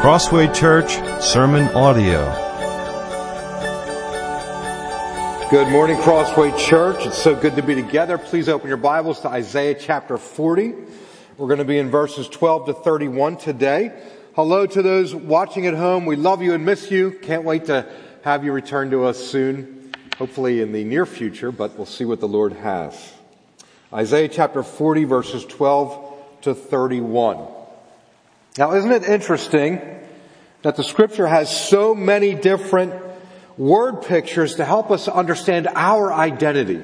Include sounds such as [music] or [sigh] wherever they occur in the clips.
Crossway Church Sermon Audio. Good morning, Crossway Church. It's so good to be together. Please open your Bibles to Isaiah chapter 40. We're going to be in verses 12 to 31 today. Hello to those watching at home. We love you and miss you. Can't wait to have you return to us soon, hopefully in the near future, but we'll see what the Lord has. Isaiah chapter 40 verses 12 to 31. Now isn't it interesting that the scripture has so many different word pictures to help us understand our identity,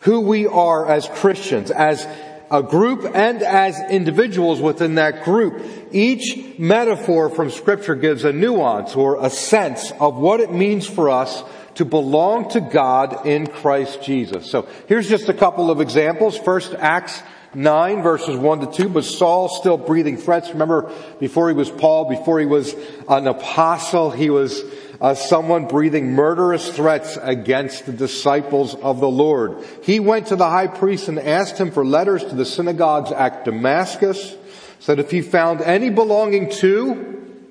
who we are as Christians, as a group and as individuals within that group. Each metaphor from scripture gives a nuance or a sense of what it means for us to belong to God in Christ Jesus. So here's just a couple of examples. First, Acts 9 verses 1 to 2, but Saul still breathing threats. Remember, before he was Paul, before he was an apostle, he was uh, someone breathing murderous threats against the disciples of the Lord. He went to the high priest and asked him for letters to the synagogues at Damascus, so that if he found any belonging to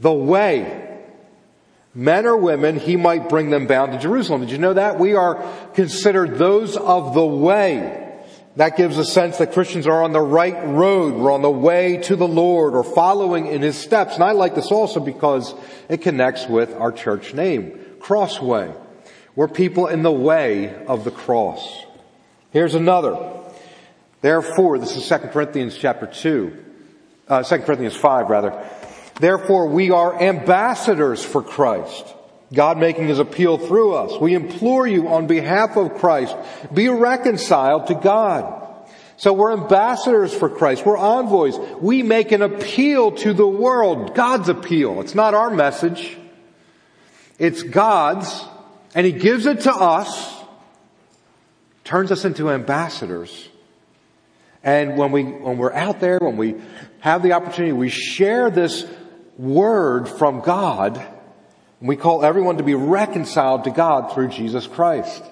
the way, men or women, he might bring them bound to Jerusalem. Did you know that? We are considered those of the way. That gives a sense that Christians are on the right road. We're on the way to the Lord or following in His steps. And I like this also because it connects with our church name, Crossway. We're people in the way of the cross. Here's another. Therefore, this is 2 Corinthians chapter 2, uh, 2 Corinthians 5 rather. Therefore, we are ambassadors for Christ God making his appeal through us. We implore you on behalf of Christ, be reconciled to God. So we're ambassadors for Christ. We're envoys. We make an appeal to the world. God's appeal. It's not our message. It's God's. And He gives it to us. Turns us into ambassadors. And when we, when we're out there, when we have the opportunity, we share this word from God we call everyone to be reconciled to God through Jesus Christ.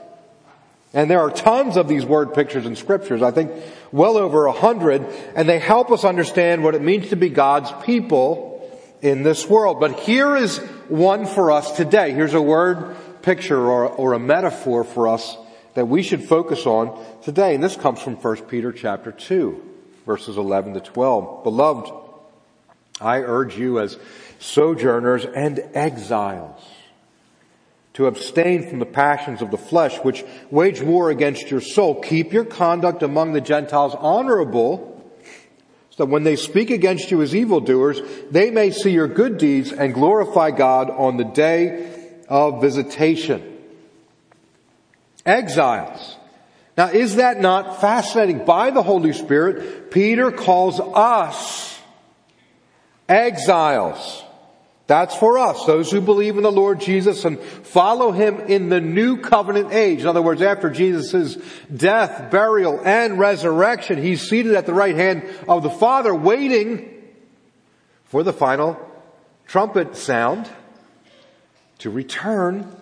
And there are tons of these word pictures in scriptures, I think well over a hundred, and they help us understand what it means to be God's people in this world. But here is one for us today. Here's a word picture or, or a metaphor for us that we should focus on today. And this comes from 1 Peter chapter 2, verses 11 to 12. Beloved, I urge you as sojourners and exiles to abstain from the passions of the flesh which wage war against your soul. Keep your conduct among the Gentiles honorable so that when they speak against you as evildoers, they may see your good deeds and glorify God on the day of visitation. Exiles. Now is that not fascinating? By the Holy Spirit, Peter calls us exiles. That's for us, those who believe in the Lord Jesus and follow Him in the new covenant age. In other words, after Jesus' death, burial, and resurrection, He's seated at the right hand of the Father waiting for the final trumpet sound to return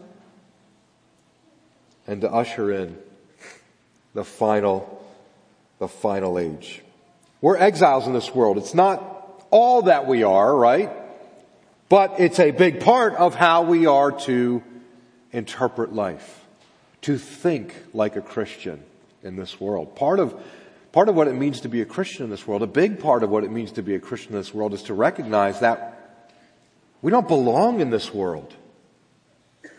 and to usher in the final, the final age. We're exiles in this world. It's not all that we are, right? But it's a big part of how we are to interpret life, to think like a Christian in this world. Part of, part of what it means to be a Christian in this world, a big part of what it means to be a Christian in this world is to recognize that we don't belong in this world.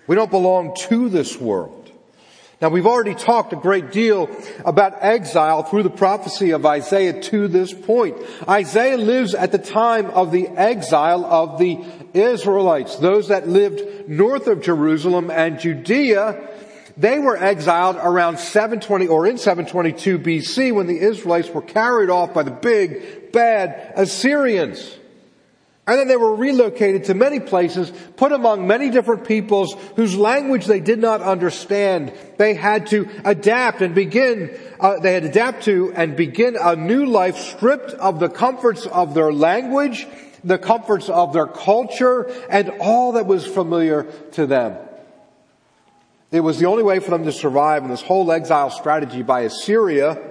We don't belong to this world. Now we've already talked a great deal about exile through the prophecy of Isaiah to this point. Isaiah lives at the time of the exile of the Israelites, those that lived north of Jerusalem and Judea. They were exiled around 720 or in 722 BC when the Israelites were carried off by the big, bad Assyrians. And then they were relocated to many places, put among many different peoples whose language they did not understand. They had to adapt and begin, uh, they had to adapt to and begin a new life stripped of the comforts of their language, the comforts of their culture, and all that was familiar to them. It was the only way for them to survive in this whole exile strategy by Assyria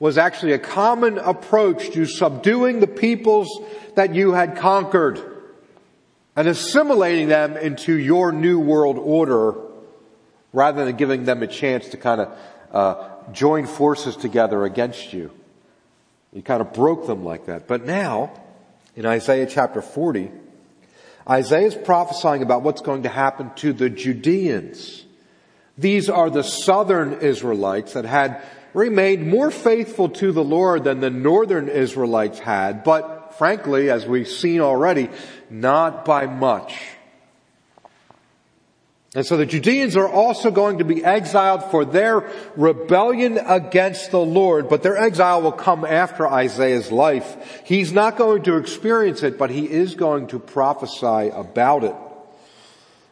was actually a common approach to subduing the peoples that you had conquered and assimilating them into your new world order rather than giving them a chance to kind of uh, join forces together against you. You kind of broke them like that. But now, in Isaiah chapter 40, Isaiah is prophesying about what's going to happen to the Judeans. These are the southern Israelites that had remained more faithful to the Lord than the northern Israelites had, but frankly, as we've seen already, not by much. And so the Judeans are also going to be exiled for their rebellion against the Lord, but their exile will come after Isaiah's life. He's not going to experience it, but he is going to prophesy about it.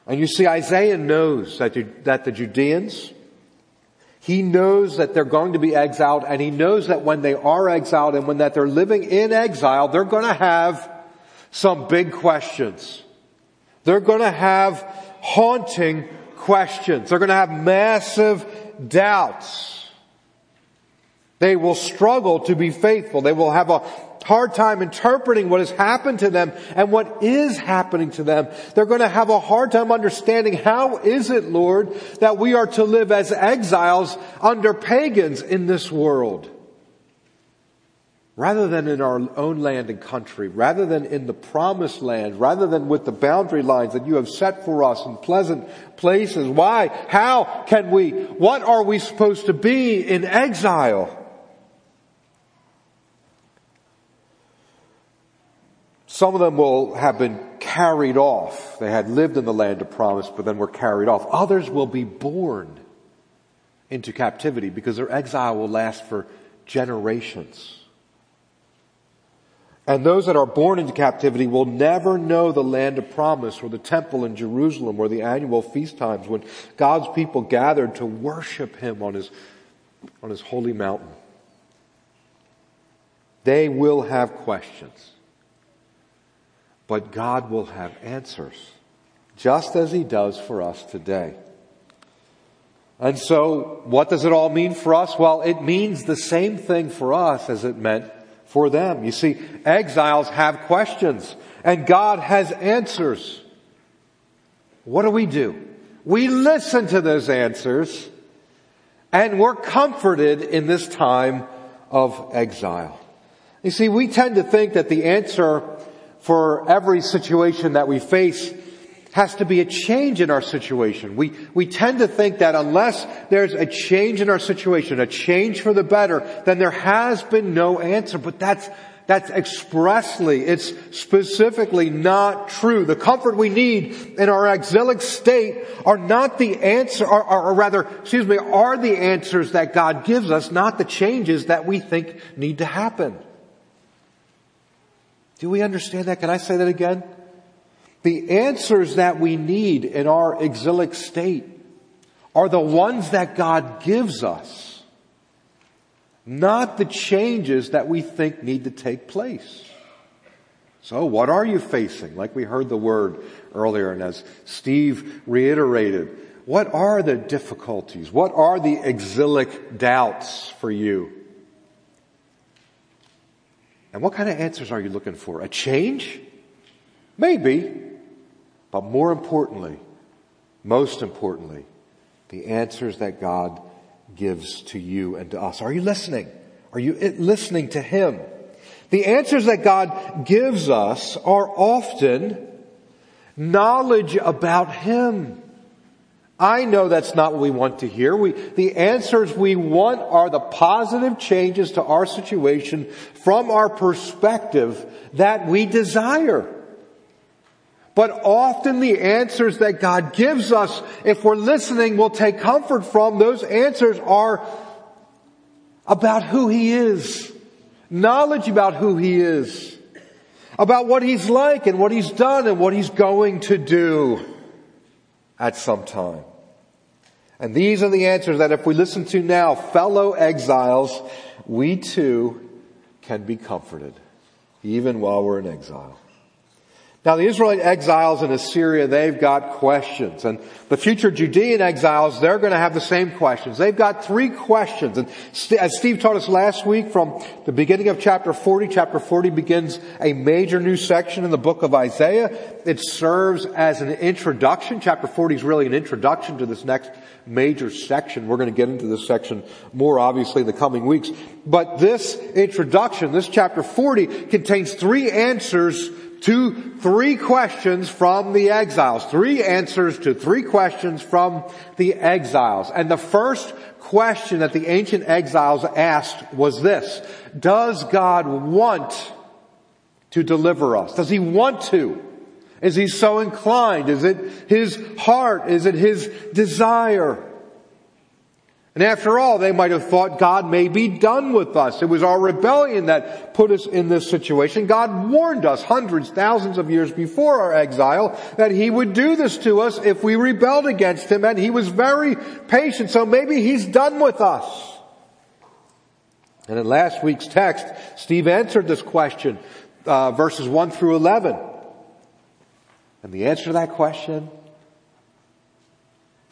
And you see, Isaiah knows that, that the Judeans, he knows that they're going to be exiled, and he knows that when they are exiled and when that they're living in exile, they're going to have some big questions. They're going to have haunting questions. They're going to have massive doubts. They will struggle to be faithful. They will have a hard time interpreting what has happened to them and what is happening to them. They're going to have a hard time understanding how is it, Lord, that we are to live as exiles under pagans in this world? rather than in our own land and country, rather than in the promised land, rather than with the boundary lines that you have set for us in pleasant places. Why? How can we? What are we supposed to be in exile? Some of them will have been carried off. They had lived in the land of promise, but then were carried off. Others will be born into captivity because their exile will last for generations. And those that are born into captivity will never know the land of promise or the temple in Jerusalem or the annual feast times when God's people gathered to worship Him on His, on His holy mountain. They will have questions. But God will have answers. Just as He does for us today. And so, what does it all mean for us? Well, it means the same thing for us as it meant for them. You see, exiles have questions and God has answers. What do we do? We listen to those answers and we're comforted in this time of exile. You see, we tend to think that the answer for every situation that we face has to be a change in our situation. We, we tend to think that unless there's a change in our situation, a change for the better, then there has been no answer. But that's, that's expressly, it's specifically not true. The comfort we need in our exilic state are not the answer, or, or, or, rather, excuse me, are the answers that God gives us, not the changes that we think need to happen. Do we understand that? Can I say that again? The answers that we need in our exilic state are the ones that God gives us, not the changes that we think need to take place. So what are you facing? Like we heard the word earlier and as Steve reiterated, what are the difficulties? What are the exilic doubts for you? And what kind of answers are you looking for? A change? Maybe. But more importantly, most importantly, the answers that God gives to you and to us. Are you listening? Are you listening to Him? The answers that God gives us are often knowledge about Him. I know that's not what we want to hear. We, the answers we want are the positive changes to our situation from our perspective that we desire. But often the answers that God gives us, if we're listening, we'll take comfort from, those answers are about who He is. Knowledge about who He is. About what He's like and what He's done and what He's going to do at some time. And these are the answers that if we listen to now, fellow exiles, we too can be comforted, even while we're in exile. Now the Israelite exiles in Assyria, they've got questions. And the future Judean exiles, they're going to have the same questions. They've got three questions. And as Steve taught us last week from the beginning of chapter 40, chapter 40 begins a major new section in the book of Isaiah. It serves as an introduction. Chapter 40 is really an introduction to this next major section. We're going to get into this section more obviously in the coming weeks. But this introduction, this chapter 40 contains three answers to three questions from the exiles. Three answers to three questions from the exiles. And the first question that the ancient exiles asked was this. Does God want to deliver us? Does he want to? Is he so inclined? Is it his heart? Is it his desire? And after all, they might have thought God may be done with us. It was our rebellion that put us in this situation. God warned us hundreds, thousands of years before our exile that He would do this to us if we rebelled against Him and He was very patient. So maybe He's done with us. And in last week's text, Steve answered this question, uh, verses 1 through 11. And the answer to that question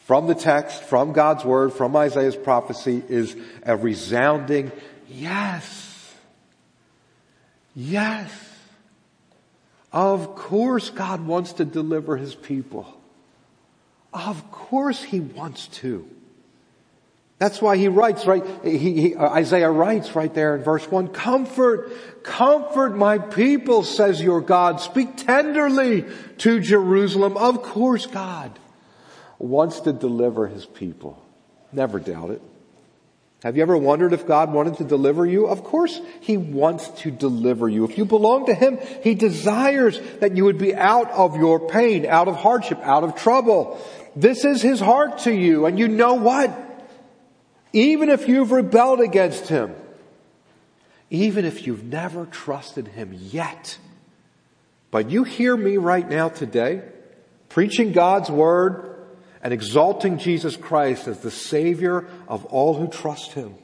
from the text, from God's word, from Isaiah's prophecy is a resounding yes. Yes. Of course God wants to deliver his people. Of course he wants to. That's why he writes, right? He, he, uh, Isaiah writes right there in verse one, comfort, comfort my people, says your God. Speak tenderly to Jerusalem. Of course God wants to deliver his people. Never doubt it. Have you ever wondered if God wanted to deliver you? Of course He wants to deliver you. If you belong to Him, He desires that you would be out of your pain, out of hardship, out of trouble. This is His heart to you. And you know what? Even if you've rebelled against Him, even if you've never trusted Him yet, but you hear me right now today, preaching God's Word, and exalting Jesus Christ as the Savior of all who trust Him.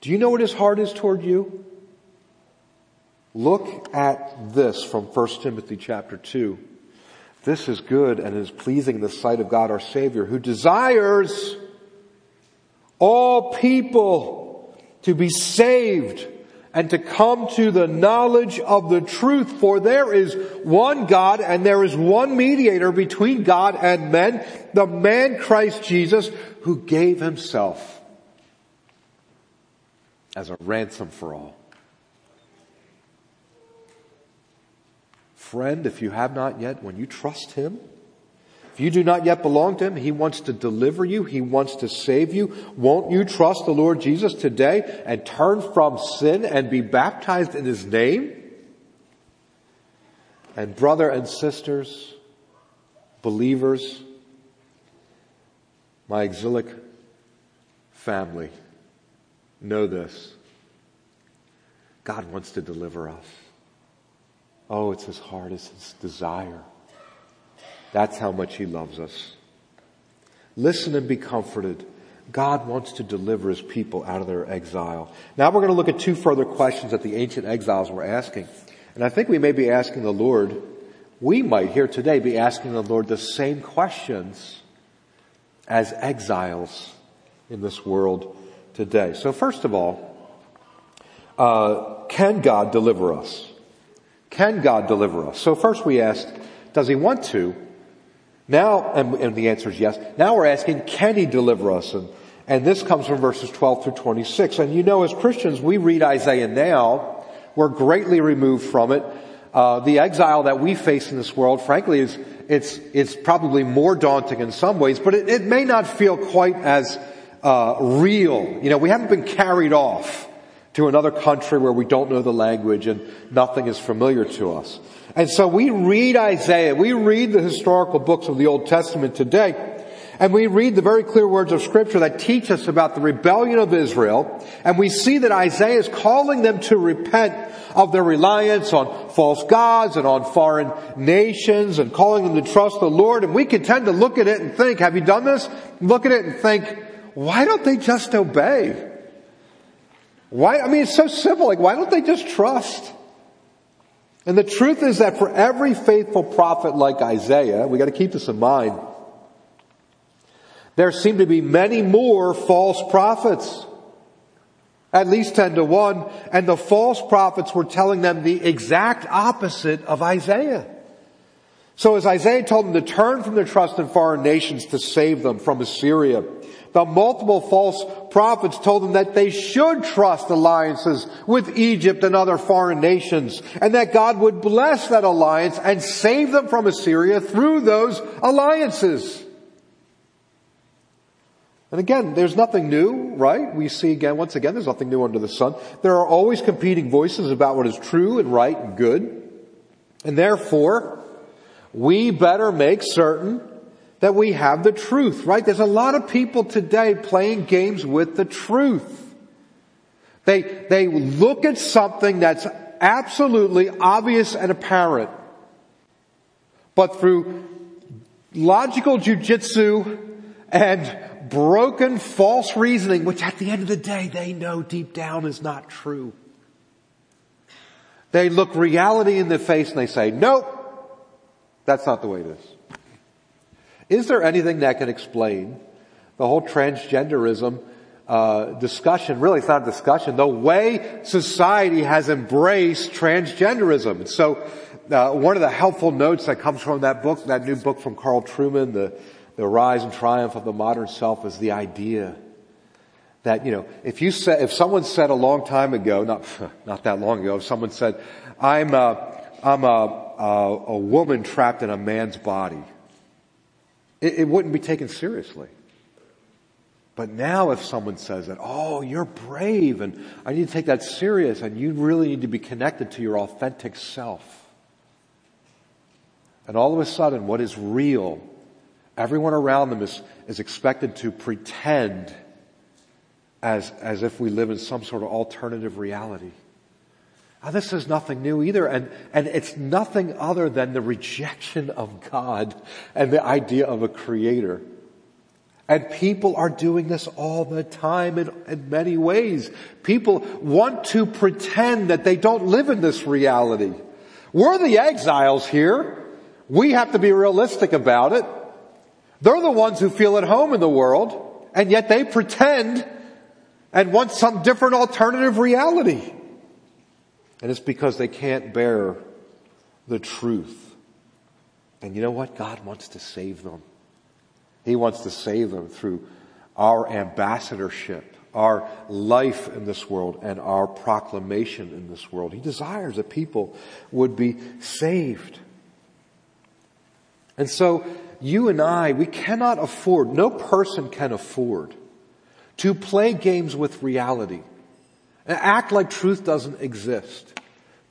Do you know what His heart is toward you? Look at this from 1 Timothy chapter 2. This is good and is pleasing in the sight of God our Savior who desires all people to be saved and to come to the knowledge of the truth. For there is one God and there is one mediator between God and men, the man Christ Jesus, who gave himself as a ransom for all. Friend, if you have not yet, when you trust him, you do not yet belong to Him, He wants to deliver you. He wants to save you. Won't you trust the Lord Jesus today and turn from sin and be baptized in His name? And brother and sisters, believers, my exilic family, know this. God wants to deliver us. Oh, it's His heart, it's His desire. That's how much He loves us. Listen and be comforted. God wants to deliver His people out of their exile. Now we're going to look at two further questions that the ancient exiles were asking. And I think we may be asking the Lord, we might here today be asking the Lord the same questions as exiles in this world today. So first of all, uh, can God deliver us? Can God deliver us? So first we asked, does He want to? Now, and, and, the answer is yes. Now we're asking, can he deliver us? And, and this comes from verses 12 through 26. And you know, as Christians, we read Isaiah now. We're greatly removed from it. Uh, the exile that we face in this world, frankly, is it's it's probably more daunting in some ways, but it, it may not feel quite as uh, real. You know, we haven't been carried off to another country where we don't know the language and nothing is familiar to us. And so we read Isaiah, we read the historical books of the Old Testament today, and we read the very clear words of scripture that teach us about the rebellion of Israel, and we see that Isaiah is calling them to repent of their reliance on false gods and on foreign nations and calling them to trust the Lord. And we can tend to look at it and think, have you done this? Look at it and think, why don't they just obey? Why, I mean, it's so simple. Like, why don't they just trust? And the truth is that for every faithful prophet like Isaiah, we got to keep this in mind, there seem to be many more false prophets. At least 10 to 1. And the false prophets were telling them the exact opposite of Isaiah. So as Isaiah told them to turn from their trust in foreign nations to save them from Assyria, the multiple false prophets told them that they should trust alliances with Egypt and other foreign nations, and that God would bless that alliance and save them from Assyria through those alliances. And again, there's nothing new, right? We see again, once again, there's nothing new under the sun. There are always competing voices about what is true and right and good. And therefore, we better make certain that we have the truth, right? There's a lot of people today playing games with the truth. They, they look at something that's absolutely obvious and apparent, but through logical jujitsu and broken false reasoning, which at the end of the day they know deep down is not true. They look reality in the face and they say, nope, that's not the way it is. Is there anything that can explain the whole transgenderism uh, discussion? Really, it's not a discussion. The way society has embraced transgenderism. So, uh, one of the helpful notes that comes from that book, that new book from Carl Trueman, the the rise and triumph of the modern self is the idea that, you know, if you said, if someone said a long time ago, not, [laughs] not that long ago, if someone said, I'm a, I'm a, a, a woman trapped in a man's body, it, it wouldn't be taken seriously. But now if someone says that, oh, you're brave and I need to take that serious and you really need to be connected to your authentic self. And all of a sudden, what is real Everyone around them is, is expected to pretend as, as if we live in some sort of alternative reality. Now, this is nothing new either, and, and it's nothing other than the rejection of God and the idea of a creator. And people are doing this all the time in, in many ways. People want to pretend that they don't live in this reality. We're the exiles here. We have to be realistic about it. They're the ones who feel at home in the world, and yet they pretend and want some different alternative reality. And it's because they can't bear the truth. And you know what? God wants to save them. He wants to save them through our ambassadorship, our life in this world, and our proclamation in this world. He desires that people would be saved. And so you and I, we cannot afford, no person can afford to play games with reality act like truth doesn't exist.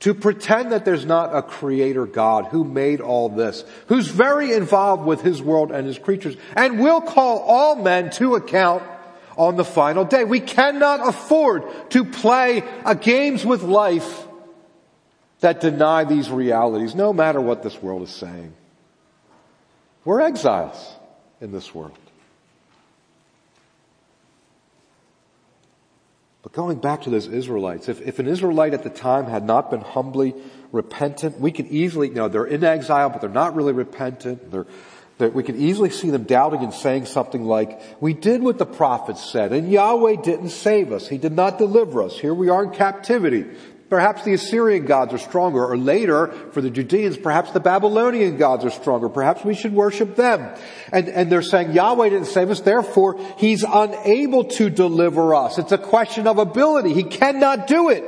To pretend that there's not a creator God who made all this, who's very involved with his world and his creatures, and will call all men to account on the final day. We cannot afford to play games with life that deny these realities, no matter what this world is saying. We're exiles in this world. But going back to those Israelites, if, if an Israelite at the time had not been humbly repentant, we can easily, you know, they're in exile, but they're not really repentant. They're, they're, we can easily see them doubting and saying something like, we did what the prophets said, and Yahweh didn't save us. He did not deliver us. Here we are in captivity. Perhaps the Assyrian gods are stronger, or later, for the Judeans, perhaps the Babylonian gods are stronger. Perhaps we should worship them. And, and they're saying Yahweh didn't save us, therefore He's unable to deliver us. It's a question of ability. He cannot do it.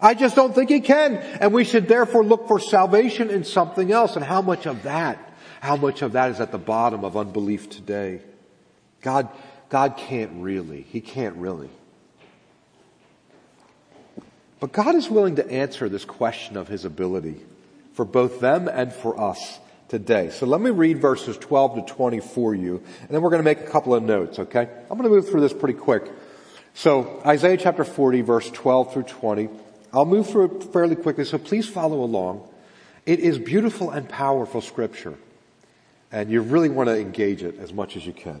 I just don't think He can. And we should therefore look for salvation in something else. And how much of that, how much of that is at the bottom of unbelief today? God, God can't really. He can't really. But God is willing to answer this question of His ability for both them and for us today. So let me read verses 12 to 20 for you, and then we're going to make a couple of notes, okay? I'm going to move through this pretty quick. So Isaiah chapter 40 verse 12 through 20. I'll move through it fairly quickly, so please follow along. It is beautiful and powerful scripture, and you really want to engage it as much as you can.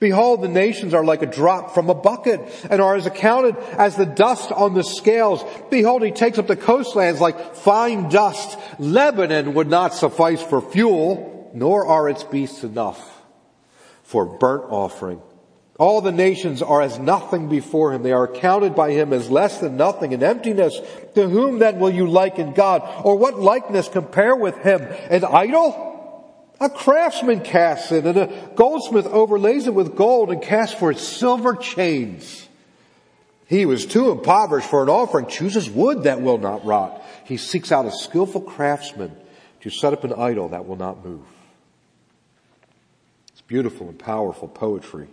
Behold, the nations are like a drop from a bucket and are as accounted as the dust on the scales. Behold, he takes up the coastlands like fine dust. Lebanon would not suffice for fuel, nor are its beasts enough for burnt offering. All the nations are as nothing before him. They are counted by him as less than nothing in emptiness. To whom then will you liken God? Or what likeness compare with him? An idol? A craftsman casts it and a goldsmith overlays it with gold and casts for it silver chains. He was too impoverished for an offering, chooses wood that will not rot. He seeks out a skillful craftsman to set up an idol that will not move. It's beautiful and powerful poetry.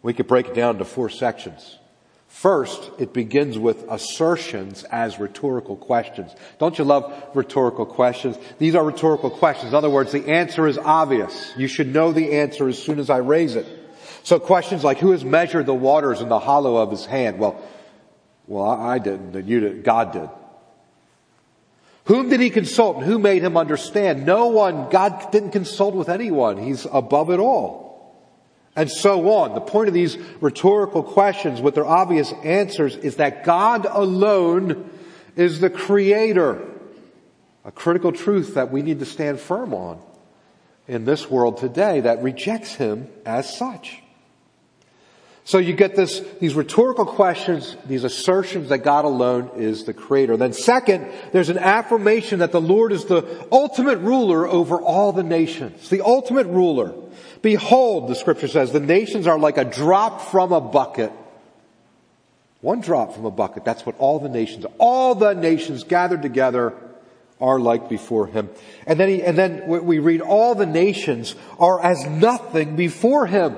We could break it down into four sections. First, it begins with assertions as rhetorical questions. Don't you love rhetorical questions? These are rhetorical questions. In other words, the answer is obvious. You should know the answer as soon as I raise it. So questions like, who has measured the waters in the hollow of his hand? Well, well, I didn't, and you did, God did. Whom did he consult and who made him understand? No one. God didn't consult with anyone. He's above it all and so on. The point of these rhetorical questions with their obvious answers is that God alone is the creator. A critical truth that we need to stand firm on in this world today that rejects him as such. So you get this, these rhetorical questions, these assertions that God alone is the creator. Then second, there's an affirmation that the Lord is the ultimate ruler over all the nations. The ultimate ruler. Behold, the scripture says, the nations are like a drop from a bucket. One drop from a bucket. That's what all the nations, all the nations gathered together are like before him. And then he, and then we read all the nations are as nothing before him.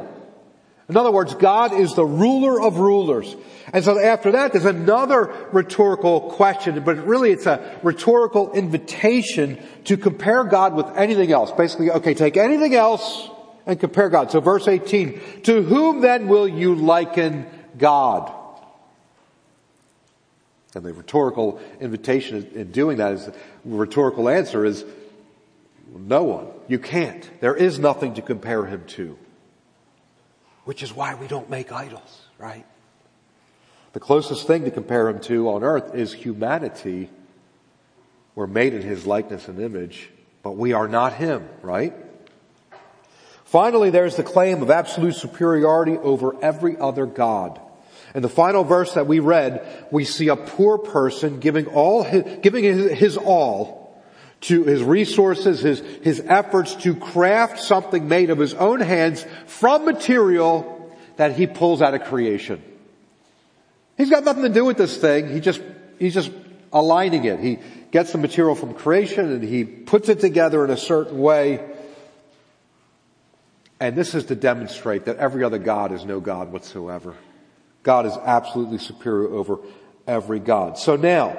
In other words, God is the ruler of rulers. And so after that, there's another rhetorical question, but really it's a rhetorical invitation to compare God with anything else. Basically, okay, take anything else and compare God. So verse 18, to whom then will you liken God? And the rhetorical invitation in doing that is, rhetorical answer is, no one. You can't. There is nothing to compare him to. Which is why we don't make idols, right? The closest thing to compare him to on earth is humanity. We're made in his likeness and image, but we are not him, right? Finally, there's the claim of absolute superiority over every other God. In the final verse that we read, we see a poor person giving all his, giving his, his all to his resources, his, his efforts to craft something made of his own hands from material that he pulls out of creation. He's got nothing to do with this thing. He just, he's just aligning it. He gets the material from creation and he puts it together in a certain way. And this is to demonstrate that every other God is no God whatsoever. God is absolutely superior over every God. So now,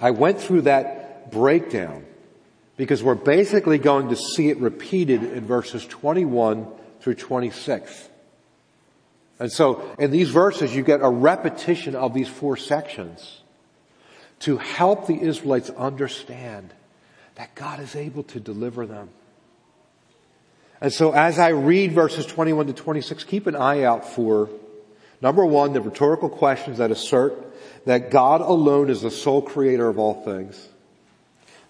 I went through that breakdown because we're basically going to see it repeated in verses 21 through 26. And so in these verses you get a repetition of these four sections to help the Israelites understand that God is able to deliver them. And so as I read verses 21 to 26, keep an eye out for number one, the rhetorical questions that assert that God alone is the sole creator of all things.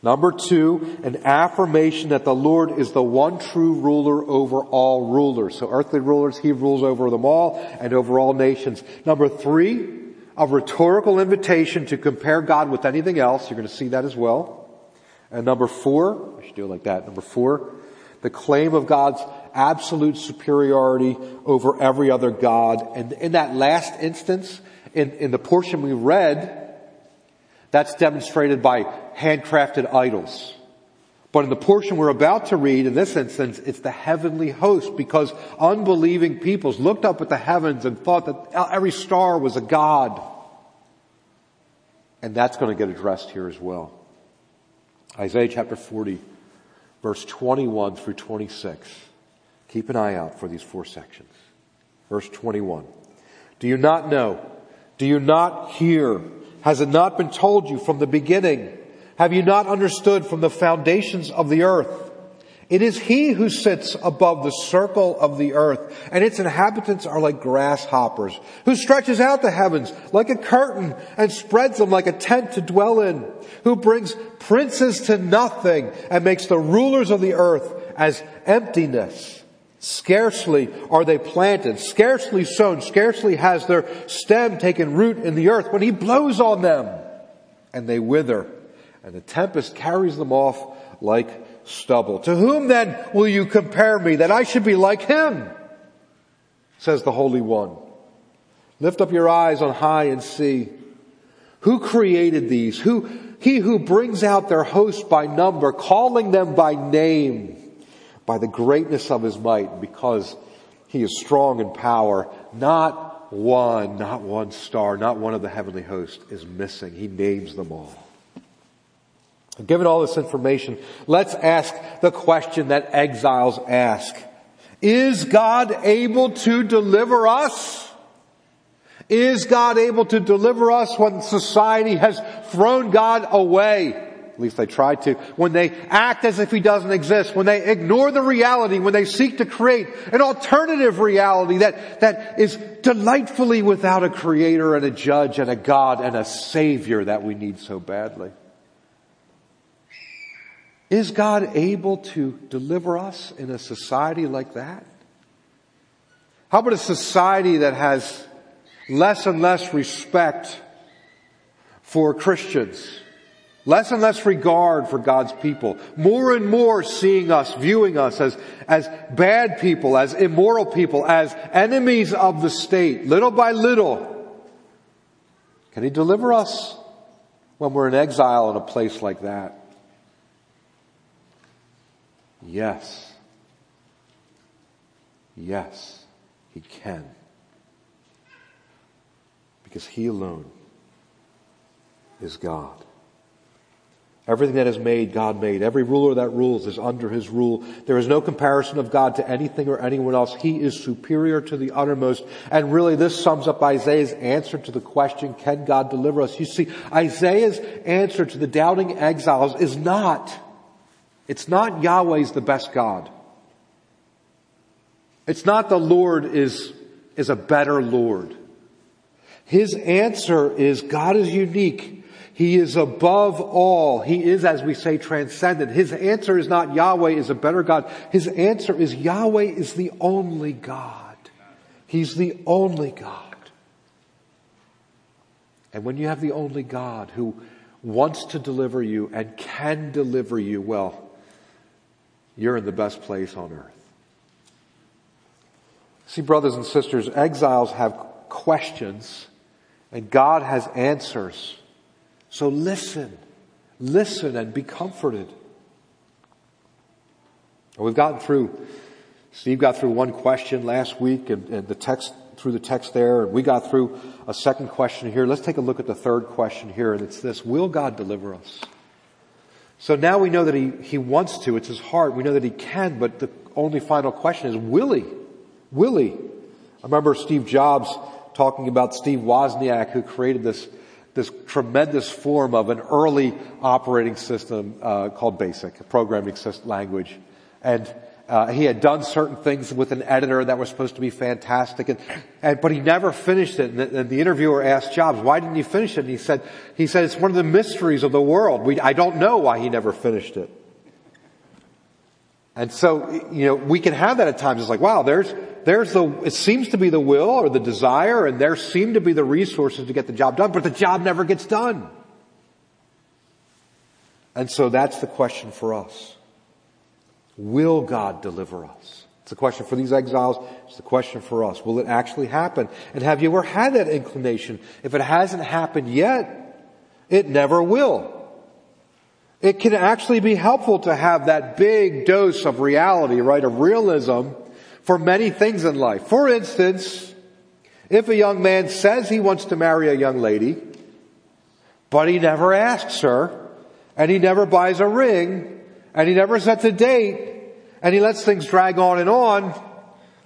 Number two, an affirmation that the Lord is the one true ruler over all rulers. So earthly rulers, He rules over them all and over all nations. Number three, a rhetorical invitation to compare God with anything else. You're going to see that as well. And number four, I should do it like that. Number four, the claim of God's absolute superiority over every other God. And in that last instance, in, in the portion we read, that's demonstrated by handcrafted idols. But in the portion we're about to read, in this instance, it's the heavenly host because unbelieving peoples looked up at the heavens and thought that every star was a god. And that's going to get addressed here as well. Isaiah chapter 40, verse 21 through 26. Keep an eye out for these four sections. Verse 21. Do you not know? Do you not hear? Has it not been told you from the beginning? Have you not understood from the foundations of the earth? It is he who sits above the circle of the earth, and its inhabitants are like grasshoppers, who stretches out the heavens like a curtain and spreads them like a tent to dwell in, who brings princes to nothing and makes the rulers of the earth as emptiness. Scarcely are they planted, scarcely sown, scarcely has their stem taken root in the earth when he blows on them and they wither and the tempest carries them off like stubble. To whom then will you compare me that I should be like him? Says the Holy One. Lift up your eyes on high and see. Who created these? Who, he who brings out their host by number, calling them by name by the greatness of his might because he is strong in power. Not one, not one star, not one of the heavenly host is missing. He names them all. Given all this information, let's ask the question that exiles ask. Is God able to deliver us? Is God able to deliver us when society has thrown God away? At least they try to. When they act as if He doesn't exist, when they ignore the reality, when they seek to create an alternative reality that, that is delightfully without a creator and a judge and a God and a savior that we need so badly. Is God able to deliver us in a society like that? How about a society that has less and less respect for Christians? Less and less regard for God's people. More and more seeing us, viewing us as, as bad people, as immoral people, as enemies of the state, little by little. Can He deliver us when we're in exile in a place like that? Yes. Yes, He can. Because He alone is God. Everything that is made, God made. Every ruler that rules is under his rule. There is no comparison of God to anything or anyone else. He is superior to the uttermost. And really this sums up Isaiah's answer to the question, can God deliver us? You see, Isaiah's answer to the doubting exiles is not, it's not Yahweh's the best God. It's not the Lord is, is a better Lord. His answer is God is unique. He is above all. He is, as we say, transcendent. His answer is not Yahweh is a better God. His answer is Yahweh is the only God. He's the only God. And when you have the only God who wants to deliver you and can deliver you, well, you're in the best place on earth. See, brothers and sisters, exiles have questions and God has answers. So listen, listen and be comforted. And We've gotten through, Steve got through one question last week and, and, the text, through the text there, and we got through a second question here. Let's take a look at the third question here, and it's this, will God deliver us? So now we know that he, he wants to, it's his heart, we know that he can, but the only final question is, will he? Will he? I remember Steve Jobs talking about Steve Wozniak who created this this tremendous form of an early operating system uh, called BASIC, a programming system, language. And uh, he had done certain things with an editor that was supposed to be fantastic, and, and but he never finished it. And the, and the, interviewer asked Jobs, "Why didn't you finish it?" And he said, "He said it's one of the mysteries of the world. We, I don't know why he never finished it." And so, you know, we can have that at times. It's like, wow, there's, there's the, it seems to be the will or the desire and there seem to be the resources to get the job done, but the job never gets done. And so that's the question for us. Will God deliver us? It's a question for these exiles. It's the question for us. Will it actually happen? And have you ever had that inclination? If it hasn't happened yet, it never will. It can actually be helpful to have that big dose of reality, right, of realism for many things in life. For instance, if a young man says he wants to marry a young lady, but he never asks her, and he never buys a ring, and he never sets a date and he lets things drag on and on,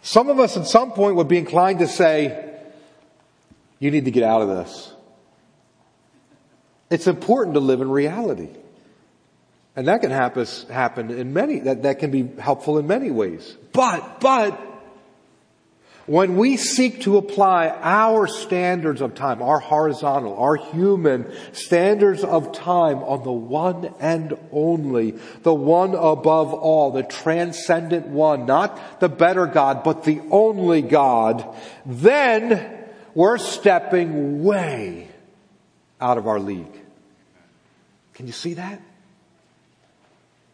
some of us at some point would be inclined to say, you need to get out of this. It's important to live in reality. And that can happen, happen in many, that, that can be helpful in many ways. But, but, when we seek to apply our standards of time, our horizontal, our human standards of time on the one and only, the one above all, the transcendent one, not the better God, but the only God, then we're stepping way out of our league. Can you see that?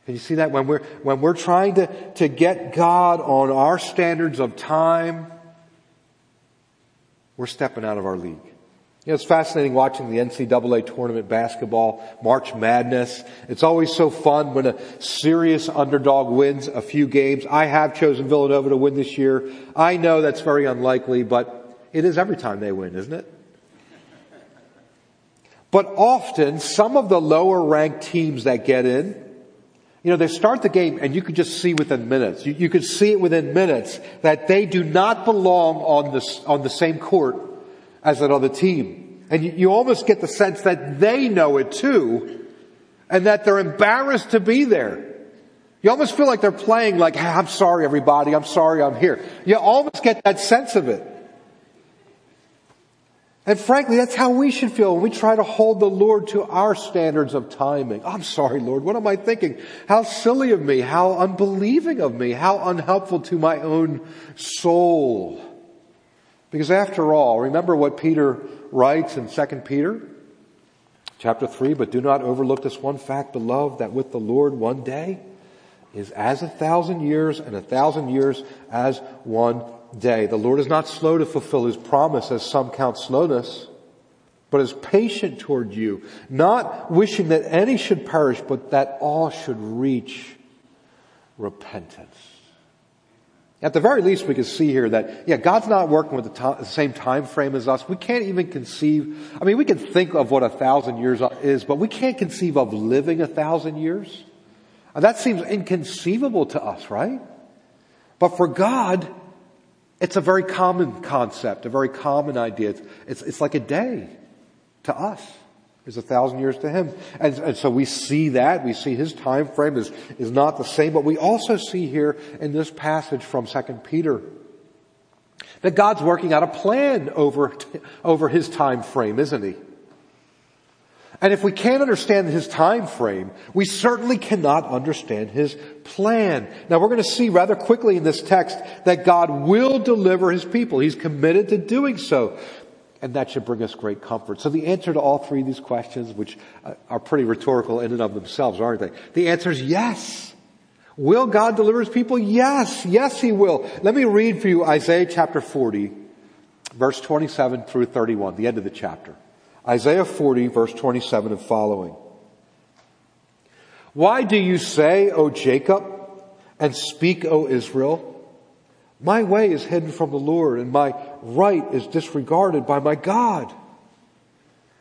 Can you see that? When we're, when we're trying to, to get God on our standards of time, we're stepping out of our league. You know, it's fascinating watching the NCAA tournament basketball, March Madness. It's always so fun when a serious underdog wins a few games. I have chosen Villanova to win this year. I know that's very unlikely, but it is every time they win, isn't it? But often, some of the lower ranked teams that get in, you know, they start the game and you could just see within minutes. You, you could see it within minutes that they do not belong on the, on the same court as another team. And you, you almost get the sense that they know it too and that they're embarrassed to be there. You almost feel like they're playing like, I'm sorry everybody, I'm sorry I'm here. You almost get that sense of it. And frankly, that's how we should feel when we try to hold the Lord to our standards of timing. I'm sorry, Lord. What am I thinking? How silly of me. How unbelieving of me. How unhelpful to my own soul. Because after all, remember what Peter writes in 2 Peter chapter 3, but do not overlook this one fact, beloved, that with the Lord one day is as a thousand years and a thousand years as one day. The Lord is not slow to fulfill his promise as some count slowness, but is patient toward you, not wishing that any should perish, but that all should reach repentance. At the very least, we can see here that, yeah, God's not working with the, to- the, same time frame as us. We can't even conceive, I mean, we can think of what a thousand years is, but we can't conceive of living a thousand years. And that seems inconceivable to us, right? But for God, it's a very common concept, a very common idea. It's, it's, it's like a day to us. is a thousand years to him. And, and, so we see that. We see his time frame is, is not the same, but we also see here in this passage from 2 Peter that God's working out a plan over, over his time frame, isn't he? And if we can't understand his time frame, we certainly cannot understand his plan. Now we're going to see rather quickly in this text that God will deliver his people. He's committed to doing so. And that should bring us great comfort. So the answer to all three of these questions, which uh, are pretty rhetorical in and of themselves, aren't they? The answer is yes. Will God deliver his people? Yes. Yes, he will. Let me read for you Isaiah chapter 40, verse 27 through 31, the end of the chapter. Isaiah 40 verse 27 and following. Why do you say, O Jacob, and speak, O Israel? My way is hidden from the Lord and my right is disregarded by my God.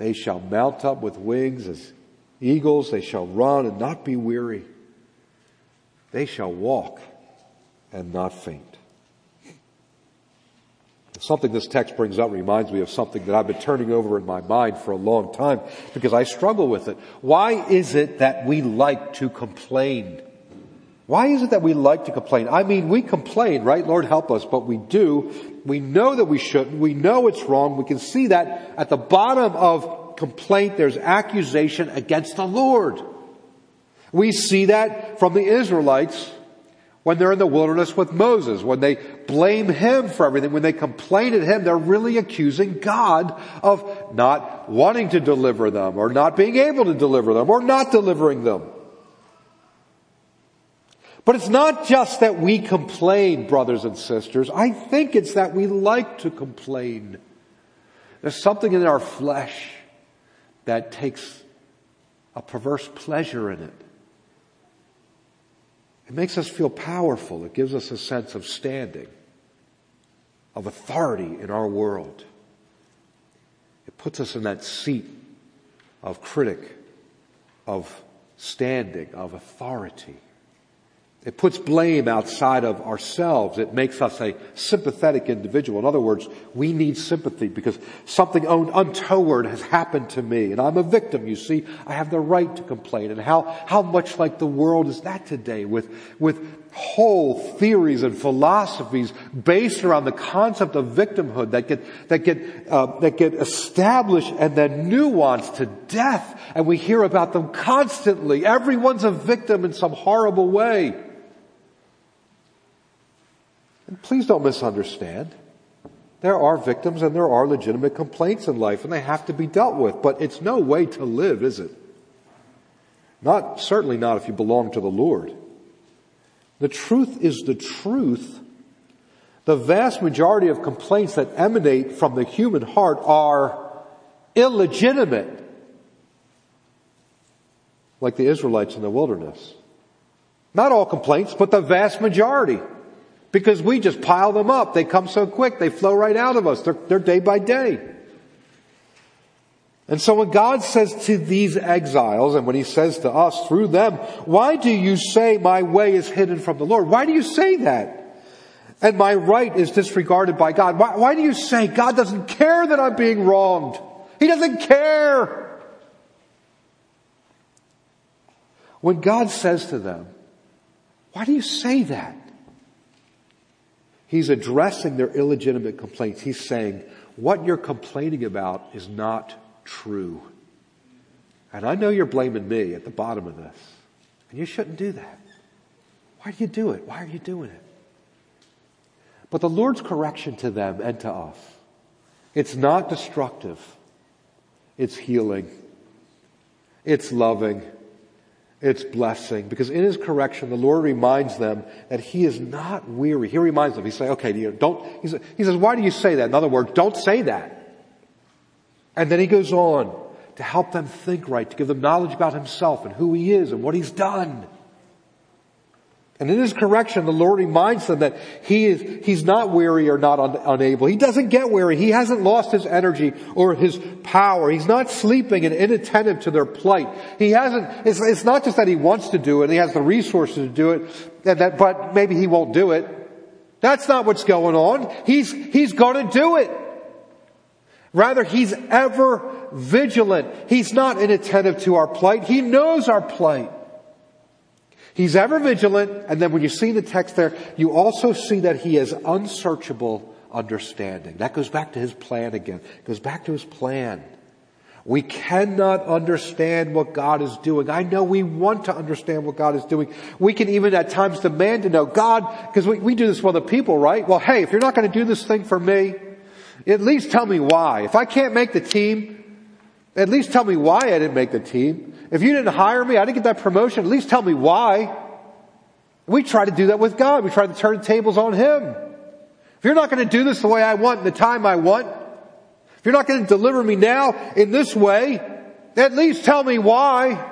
They shall mount up with wings as eagles. They shall run and not be weary. They shall walk and not faint. Something this text brings up reminds me of something that I've been turning over in my mind for a long time because I struggle with it. Why is it that we like to complain? Why is it that we like to complain? I mean, we complain, right? Lord help us, but we do. We know that we shouldn't. We know it's wrong. We can see that at the bottom of complaint, there's accusation against the Lord. We see that from the Israelites when they're in the wilderness with Moses, when they blame him for everything, when they complain at him, they're really accusing God of not wanting to deliver them or not being able to deliver them or not delivering them. But it's not just that we complain, brothers and sisters. I think it's that we like to complain. There's something in our flesh that takes a perverse pleasure in it. It makes us feel powerful. It gives us a sense of standing, of authority in our world. It puts us in that seat of critic, of standing, of authority. It puts blame outside of ourselves. It makes us a sympathetic individual. In other words, we need sympathy because something untoward has happened to me and I'm a victim, you see. I have the right to complain. And how, how much like the world is that today with, with whole theories and philosophies based around the concept of victimhood that get, that get, uh, that get established and then nuanced to death. And we hear about them constantly. Everyone's a victim in some horrible way. Please don't misunderstand. There are victims and there are legitimate complaints in life and they have to be dealt with, but it's no way to live, is it? Not, certainly not if you belong to the Lord. The truth is the truth. The vast majority of complaints that emanate from the human heart are illegitimate. Like the Israelites in the wilderness. Not all complaints, but the vast majority. Because we just pile them up. They come so quick. They flow right out of us. They're, they're day by day. And so when God says to these exiles and when he says to us through them, why do you say my way is hidden from the Lord? Why do you say that? And my right is disregarded by God. Why, why do you say God doesn't care that I'm being wronged? He doesn't care. When God says to them, why do you say that? He's addressing their illegitimate complaints. He's saying, what you're complaining about is not true. And I know you're blaming me at the bottom of this. And you shouldn't do that. Why do you do it? Why are you doing it? But the Lord's correction to them and to us, it's not destructive. It's healing. It's loving. It's blessing because in his correction, the Lord reminds them that he is not weary. He reminds them, he says, okay, don't, he says, why do you say that? In other words, don't say that. And then he goes on to help them think right, to give them knowledge about himself and who he is and what he's done. And in his correction, the Lord reminds them that he is, he's not weary or not un, unable. He doesn't get weary. He hasn't lost his energy or his power. He's not sleeping and inattentive to their plight. He hasn't, it's, it's not just that he wants to do it, he has the resources to do it, and that, but maybe he won't do it. That's not what's going on. He's, he's gonna do it. Rather, he's ever vigilant. He's not inattentive to our plight. He knows our plight. He's ever vigilant, and then when you see the text there, you also see that he has unsearchable understanding. That goes back to his plan again. It goes back to his plan. We cannot understand what God is doing. I know we want to understand what God is doing. We can even at times demand to know God, because we, we do this with other people, right? Well, hey, if you're not going to do this thing for me, at least tell me why. If I can't make the team, at least tell me why I didn't make the team. If you didn't hire me, I didn't get that promotion, at least tell me why. We try to do that with God. We try to turn tables on Him. If you're not going to do this the way I want in the time I want, if you're not going to deliver me now in this way, at least tell me why.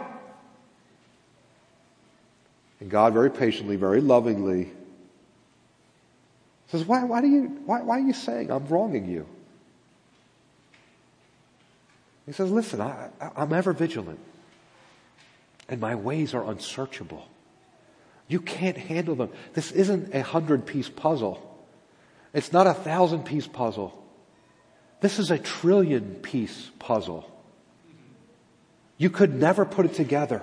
And God very patiently, very lovingly says, why, why, do you, why, why are you saying I'm wronging you? He says, listen, I, I'm ever vigilant and my ways are unsearchable. You can't handle them. This isn't a hundred piece puzzle. It's not a thousand piece puzzle. This is a trillion piece puzzle. You could never put it together.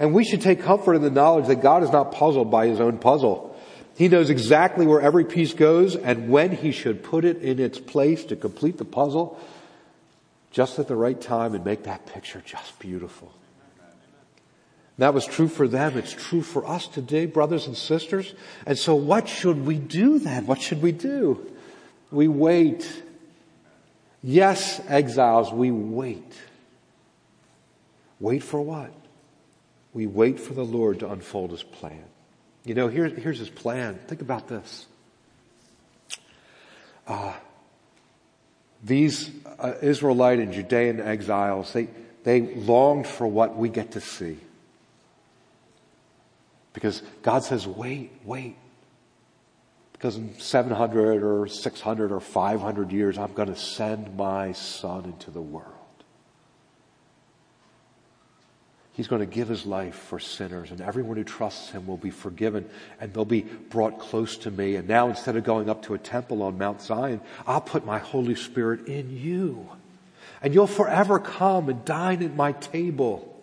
And we should take comfort in the knowledge that God is not puzzled by his own puzzle. He knows exactly where every piece goes and when he should put it in its place to complete the puzzle just at the right time and make that picture just beautiful. That was true for them. It's true for us today, brothers and sisters. And so what should we do then? What should we do? We wait. Yes, exiles, we wait. Wait for what? we wait for the Lord to unfold his plan. You know, here, here's his plan. Think about this. Uh, these uh, Israelite and Judean exiles, they, they longed for what we get to see. Because God says, wait, wait. Because in 700 or 600 or 500 years, I'm going to send my son into the world. He's going to give his life for sinners, and everyone who trusts him will be forgiven, and they'll be brought close to me. And now, instead of going up to a temple on Mount Zion, I'll put my Holy Spirit in you. And you'll forever come and dine at my table.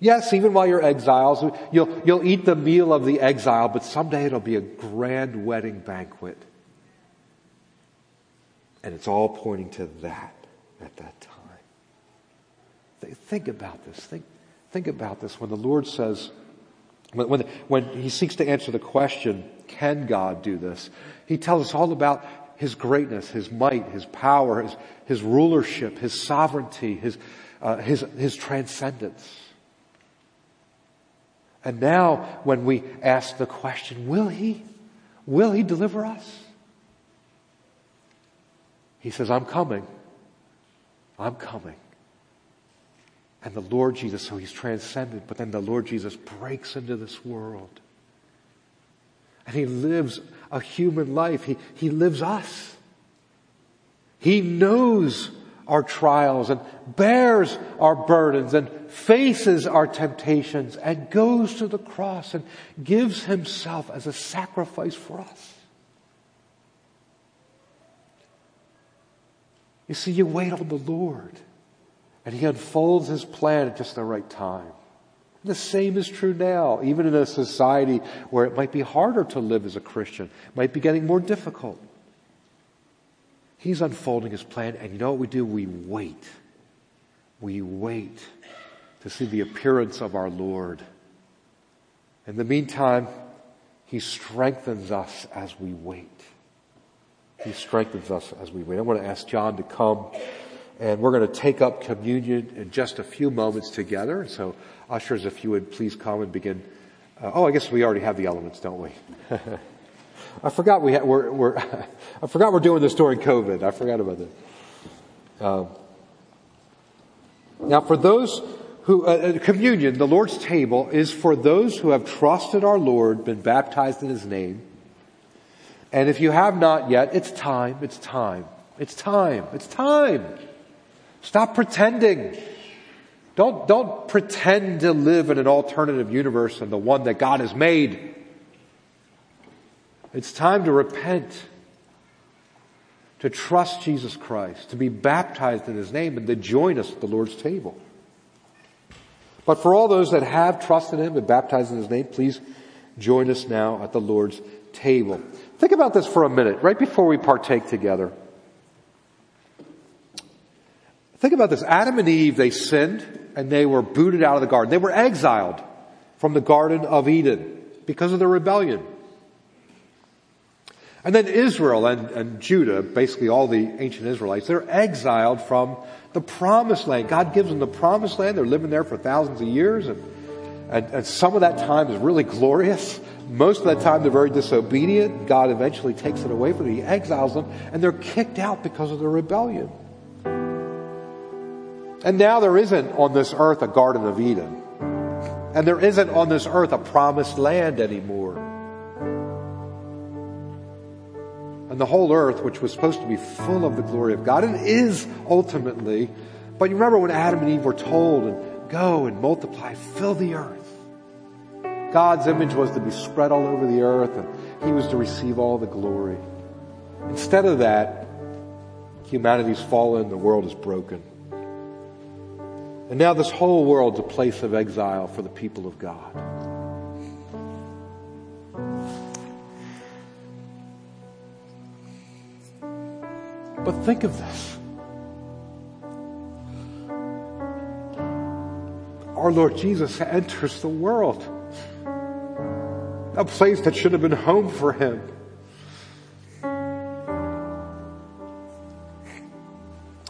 Yes, even while you're exiles, you'll, you'll eat the meal of the exile, but someday it'll be a grand wedding banquet. And it's all pointing to that at that time. Think about this. Think, Think about this. When the Lord says, when, when, when he seeks to answer the question, can God do this? He tells us all about his greatness, his might, his power, his, his rulership, his sovereignty, his, uh, his, his transcendence. And now, when we ask the question, will he? Will he deliver us? He says, I'm coming. I'm coming. And the Lord Jesus, so he's transcendent, but then the Lord Jesus breaks into this world. And he lives a human life. He, he lives us. He knows our trials and bears our burdens and faces our temptations and goes to the cross and gives himself as a sacrifice for us. You see, you wait on the Lord. And he unfolds his plan at just the right time. The same is true now, even in a society where it might be harder to live as a Christian, might be getting more difficult. He's unfolding his plan, and you know what we do? We wait. We wait to see the appearance of our Lord. In the meantime, he strengthens us as we wait. He strengthens us as we wait. I want to ask John to come. And we're going to take up communion in just a few moments together. So, ushers, if you would please come and begin. Uh, oh, I guess we already have the elements, don't we? [laughs] I forgot we had, we're, we're [laughs] I forgot we're doing this during COVID. I forgot about that. Um, now, for those who, uh, uh, communion, the Lord's table, is for those who have trusted our Lord, been baptized in His name. And if you have not yet, it's time, it's time, it's time, it's time. Stop pretending. Don't, don't pretend to live in an alternative universe than the one that God has made. It's time to repent, to trust Jesus Christ, to be baptized in His name, and to join us at the Lord's table. But for all those that have trusted Him and baptized in His name, please join us now at the Lord's table. Think about this for a minute, right before we partake together. Think about this. Adam and Eve, they sinned and they were booted out of the garden. They were exiled from the Garden of Eden because of their rebellion. And then Israel and, and, Judah, basically all the ancient Israelites, they're exiled from the promised land. God gives them the promised land. They're living there for thousands of years. And, and, and some of that time is really glorious. Most of that time they're very disobedient. God eventually takes it away from them. He exiles them and they're kicked out because of their rebellion. And now there isn't on this earth a Garden of Eden. And there isn't on this earth a promised land anymore. And the whole earth, which was supposed to be full of the glory of God, and is ultimately, but you remember when Adam and Eve were told, and go and multiply, fill the earth. God's image was to be spread all over the earth, and he was to receive all the glory. Instead of that, humanity's fallen, the world is broken. And now this whole world's a place of exile for the people of God. But think of this. Our Lord Jesus enters the world, a place that should have been home for him.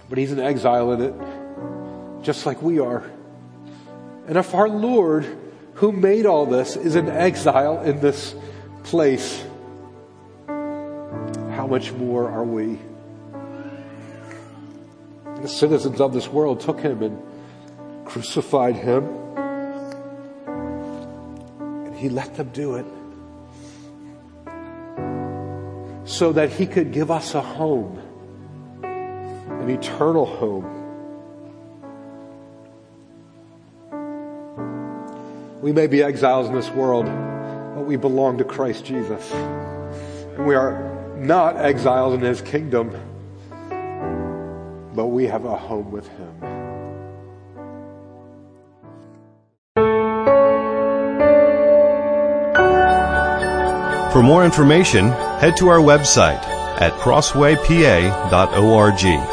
But he's an exile in it just like we are. And if our Lord who made all this, is in exile in this place, how much more are we? The citizens of this world took him and crucified him. And he let them do it so that he could give us a home, an eternal home. We may be exiles in this world, but we belong to Christ Jesus. And we are not exiles in his kingdom, but we have a home with him. For more information, head to our website at crosswaypa.org.